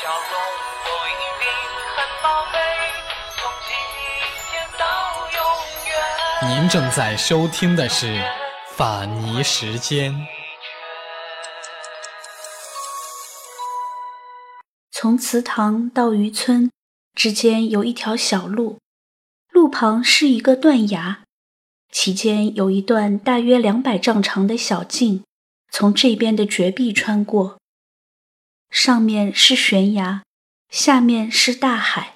笑容都一定很宝贝，从今天到永远。您正在收听的是法尼时间。从祠堂到渔村之间有一条小路，路旁是一个断崖，其间有一段大约两百丈长的小径，从这边的绝壁穿过。上面是悬崖，下面是大海。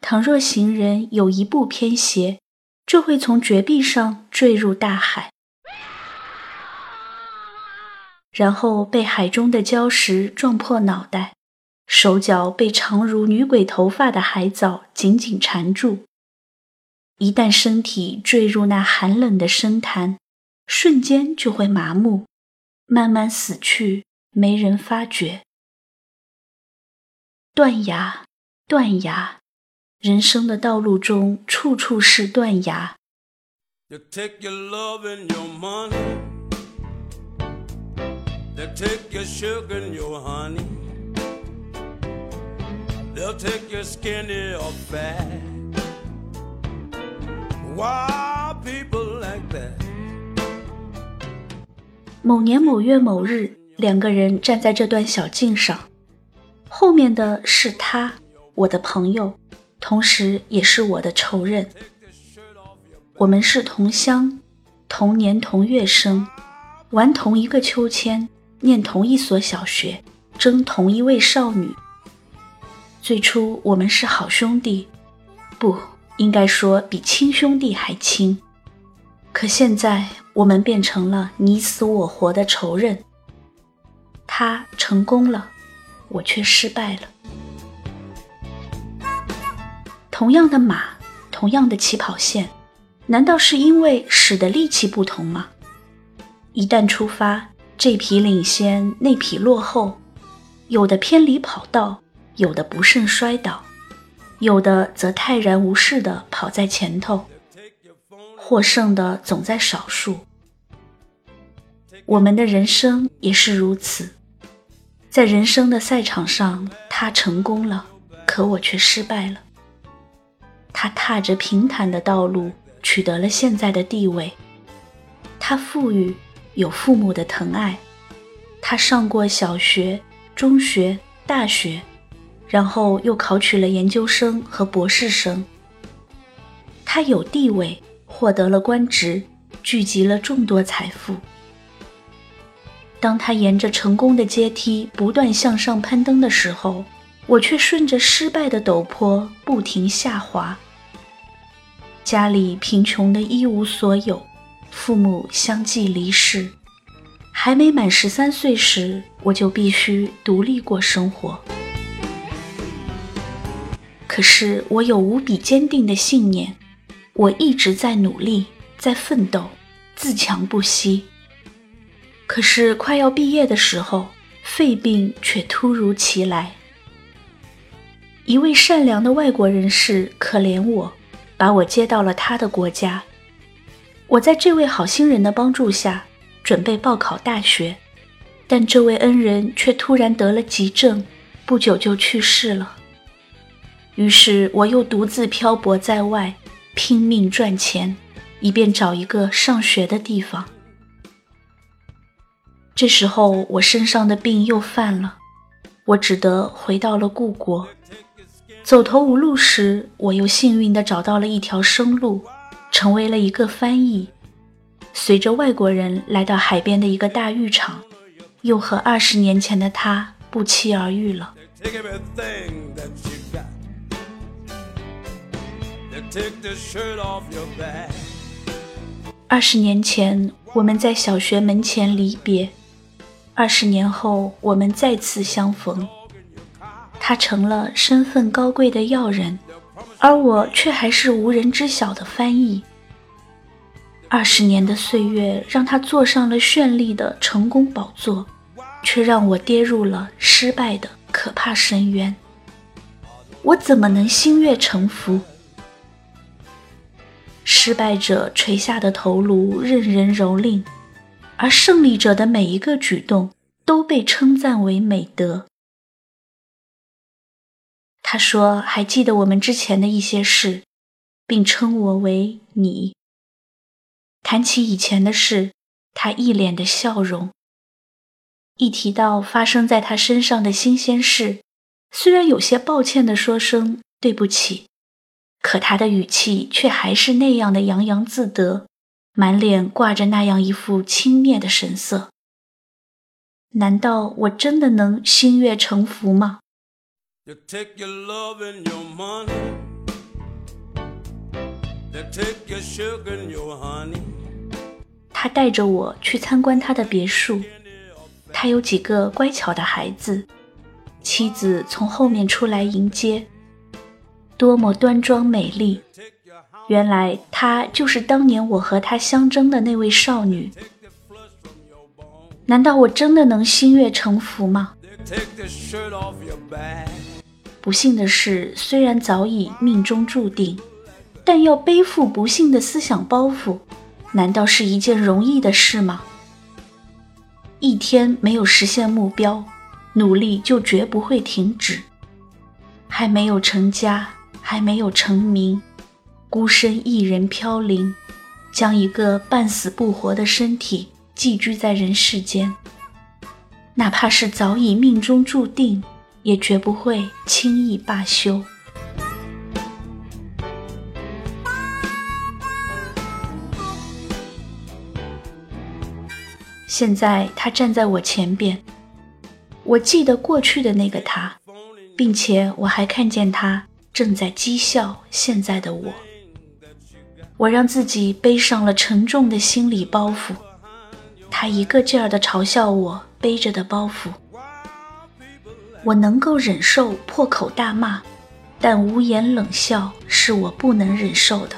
倘若行人有一步偏斜，就会从绝壁上坠入大海，然后被海中的礁石撞破脑袋。手脚被长如女鬼头发的海藻紧紧缠住，一旦身体坠入那寒冷的深潭，瞬间就会麻木，慢慢死去，没人发觉。断崖，断崖，人生的道路中处处是断崖。某年某月某日，两个人站在这段小径上，后面的是他，我的朋友，同时也是我的仇人。我们是同乡，同年同月生，玩同一个秋千，念同一所小学，争同一位少女。最初我们是好兄弟，不应该说比亲兄弟还亲。可现在我们变成了你死我活的仇人。他成功了，我却失败了。同样的马，同样的起跑线，难道是因为使的力气不同吗？一旦出发，这匹领先，那匹落后，有的偏离跑道。有的不慎摔倒，有的则泰然无事地跑在前头，获胜的总在少数。我们的人生也是如此，在人生的赛场上，他成功了，可我却失败了。他踏着平坦的道路，取得了现在的地位。他富裕，有父母的疼爱。他上过小学、中学、大学。然后又考取了研究生和博士生。他有地位，获得了官职，聚集了众多财富。当他沿着成功的阶梯不断向上攀登的时候，我却顺着失败的陡坡不停下滑。家里贫穷的一无所有，父母相继离世，还没满十三岁时，我就必须独立过生活。可是我有无比坚定的信念，我一直在努力，在奋斗，自强不息。可是快要毕业的时候，肺病却突如其来。一位善良的外国人士可怜我，把我接到了他的国家。我在这位好心人的帮助下，准备报考大学，但这位恩人却突然得了急症，不久就去世了。于是我又独自漂泊在外，拼命赚钱，以便找一个上学的地方。这时候我身上的病又犯了，我只得回到了故国。走投无路时，我又幸运地找到了一条生路，成为了一个翻译。随着外国人来到海边的一个大浴场，又和二十年前的他不期而遇了。二十年前，我们在小学门前离别；二十年后，我们再次相逢。他成了身份高贵的要人，而我却还是无人知晓的翻译。二十年的岁月让他坐上了绚丽的成功宝座，却让我跌入了失败的可怕深渊。我怎么能心悦诚服？失败者垂下的头颅任人蹂躏，而胜利者的每一个举动都被称赞为美德。他说还记得我们之前的一些事，并称我为你。谈起以前的事，他一脸的笑容。一提到发生在他身上的新鲜事，虽然有些抱歉的说声对不起，可他的语气却还是那样的洋洋自得，满脸挂着那样一副轻蔑的神色。难道我真的能心悦诚服吗？他带着我去参观他的别墅。他有几个乖巧的孩子，妻子从后面出来迎接，多么端庄美丽！原来她就是当年我和她相争的那位少女。难道我真的能心悦诚服吗？不幸的是，虽然早已命中注定，但要背负不幸的思想包袱，难道是一件容易的事吗？一天没有实现目标，努力就绝不会停止。还没有成家，还没有成名，孤身一人飘零，将一个半死不活的身体寄居在人世间。哪怕是早已命中注定，也绝不会轻易罢休。现在他站在我前边，我记得过去的那个他，并且我还看见他正在讥笑现在的我。我让自己背上了沉重的心理包袱，他一个劲儿地嘲笑我背着的包袱。我能够忍受破口大骂，但无言冷笑是我不能忍受的。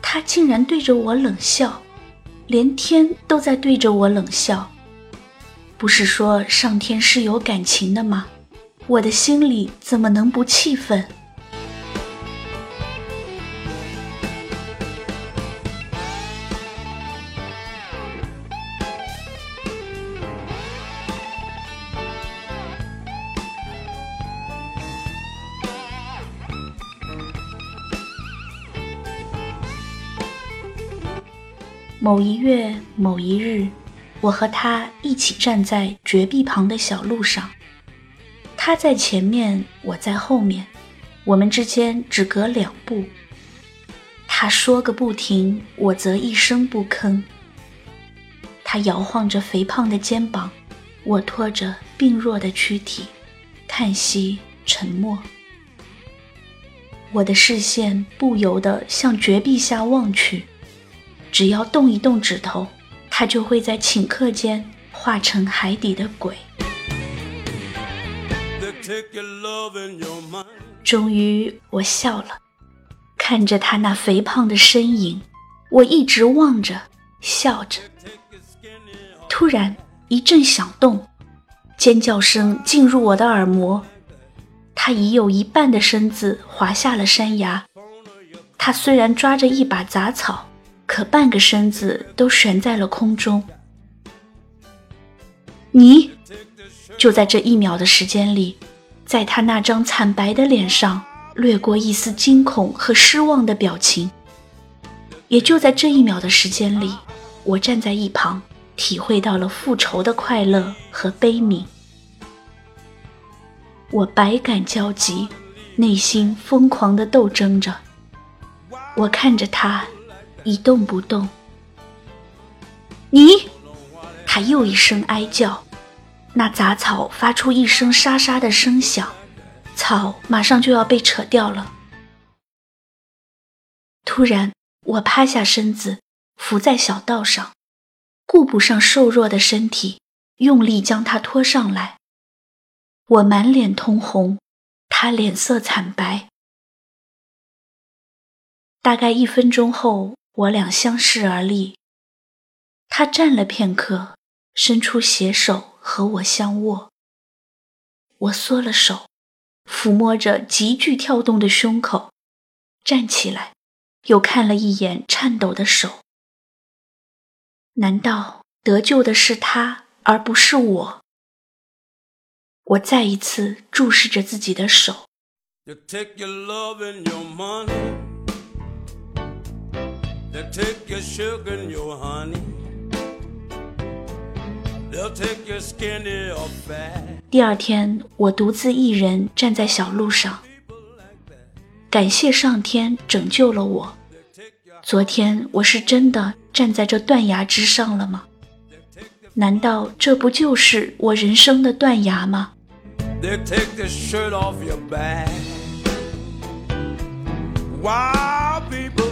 他竟然对着我冷笑。连天都在对着我冷笑，不是说上天是有感情的吗？我的心里怎么能不气愤？某一月某一日，我和他一起站在绝壁旁的小路上，他在前面，我在后面，我们之间只隔两步。他说个不停，我则一声不吭。他摇晃着肥胖的肩膀，我拖着病弱的躯体，叹息沉默。我的视线不由得向绝壁下望去。只要动一动指头，他就会在顷刻间化成海底的鬼。终于，我笑了，看着他那肥胖的身影，我一直望着，笑着。突然一阵响动，尖叫声进入我的耳膜。他已有一半的身子滑下了山崖。他虽然抓着一把杂草。可半个身子都悬在了空中。你就在这一秒的时间里，在他那张惨白的脸上掠过一丝惊恐和失望的表情。也就在这一秒的时间里，我站在一旁，体会到了复仇的快乐和悲悯。我百感交集，内心疯狂地斗争着。我看着他。一动不动。你，他又一声哀叫，那杂草发出一声沙沙的声响，草马上就要被扯掉了。突然，我趴下身子，伏在小道上，顾不上瘦弱的身体，用力将他拖上来。我满脸通红，他脸色惨白。大概一分钟后。我俩相视而立，他站了片刻，伸出携手和我相握。我缩了手，抚摸着急剧跳动的胸口，站起来，又看了一眼颤抖的手。难道得救的是他，而不是我？我再一次注视着自己的手。They take your love and your money. They take your sugar and your honey. They'll take your skinny or fat. 第二天，我独自一人站在小路上，感谢上天拯救了我。昨天我是真的站在这断崖之上了吗？难道这不就是我人生的断崖吗 people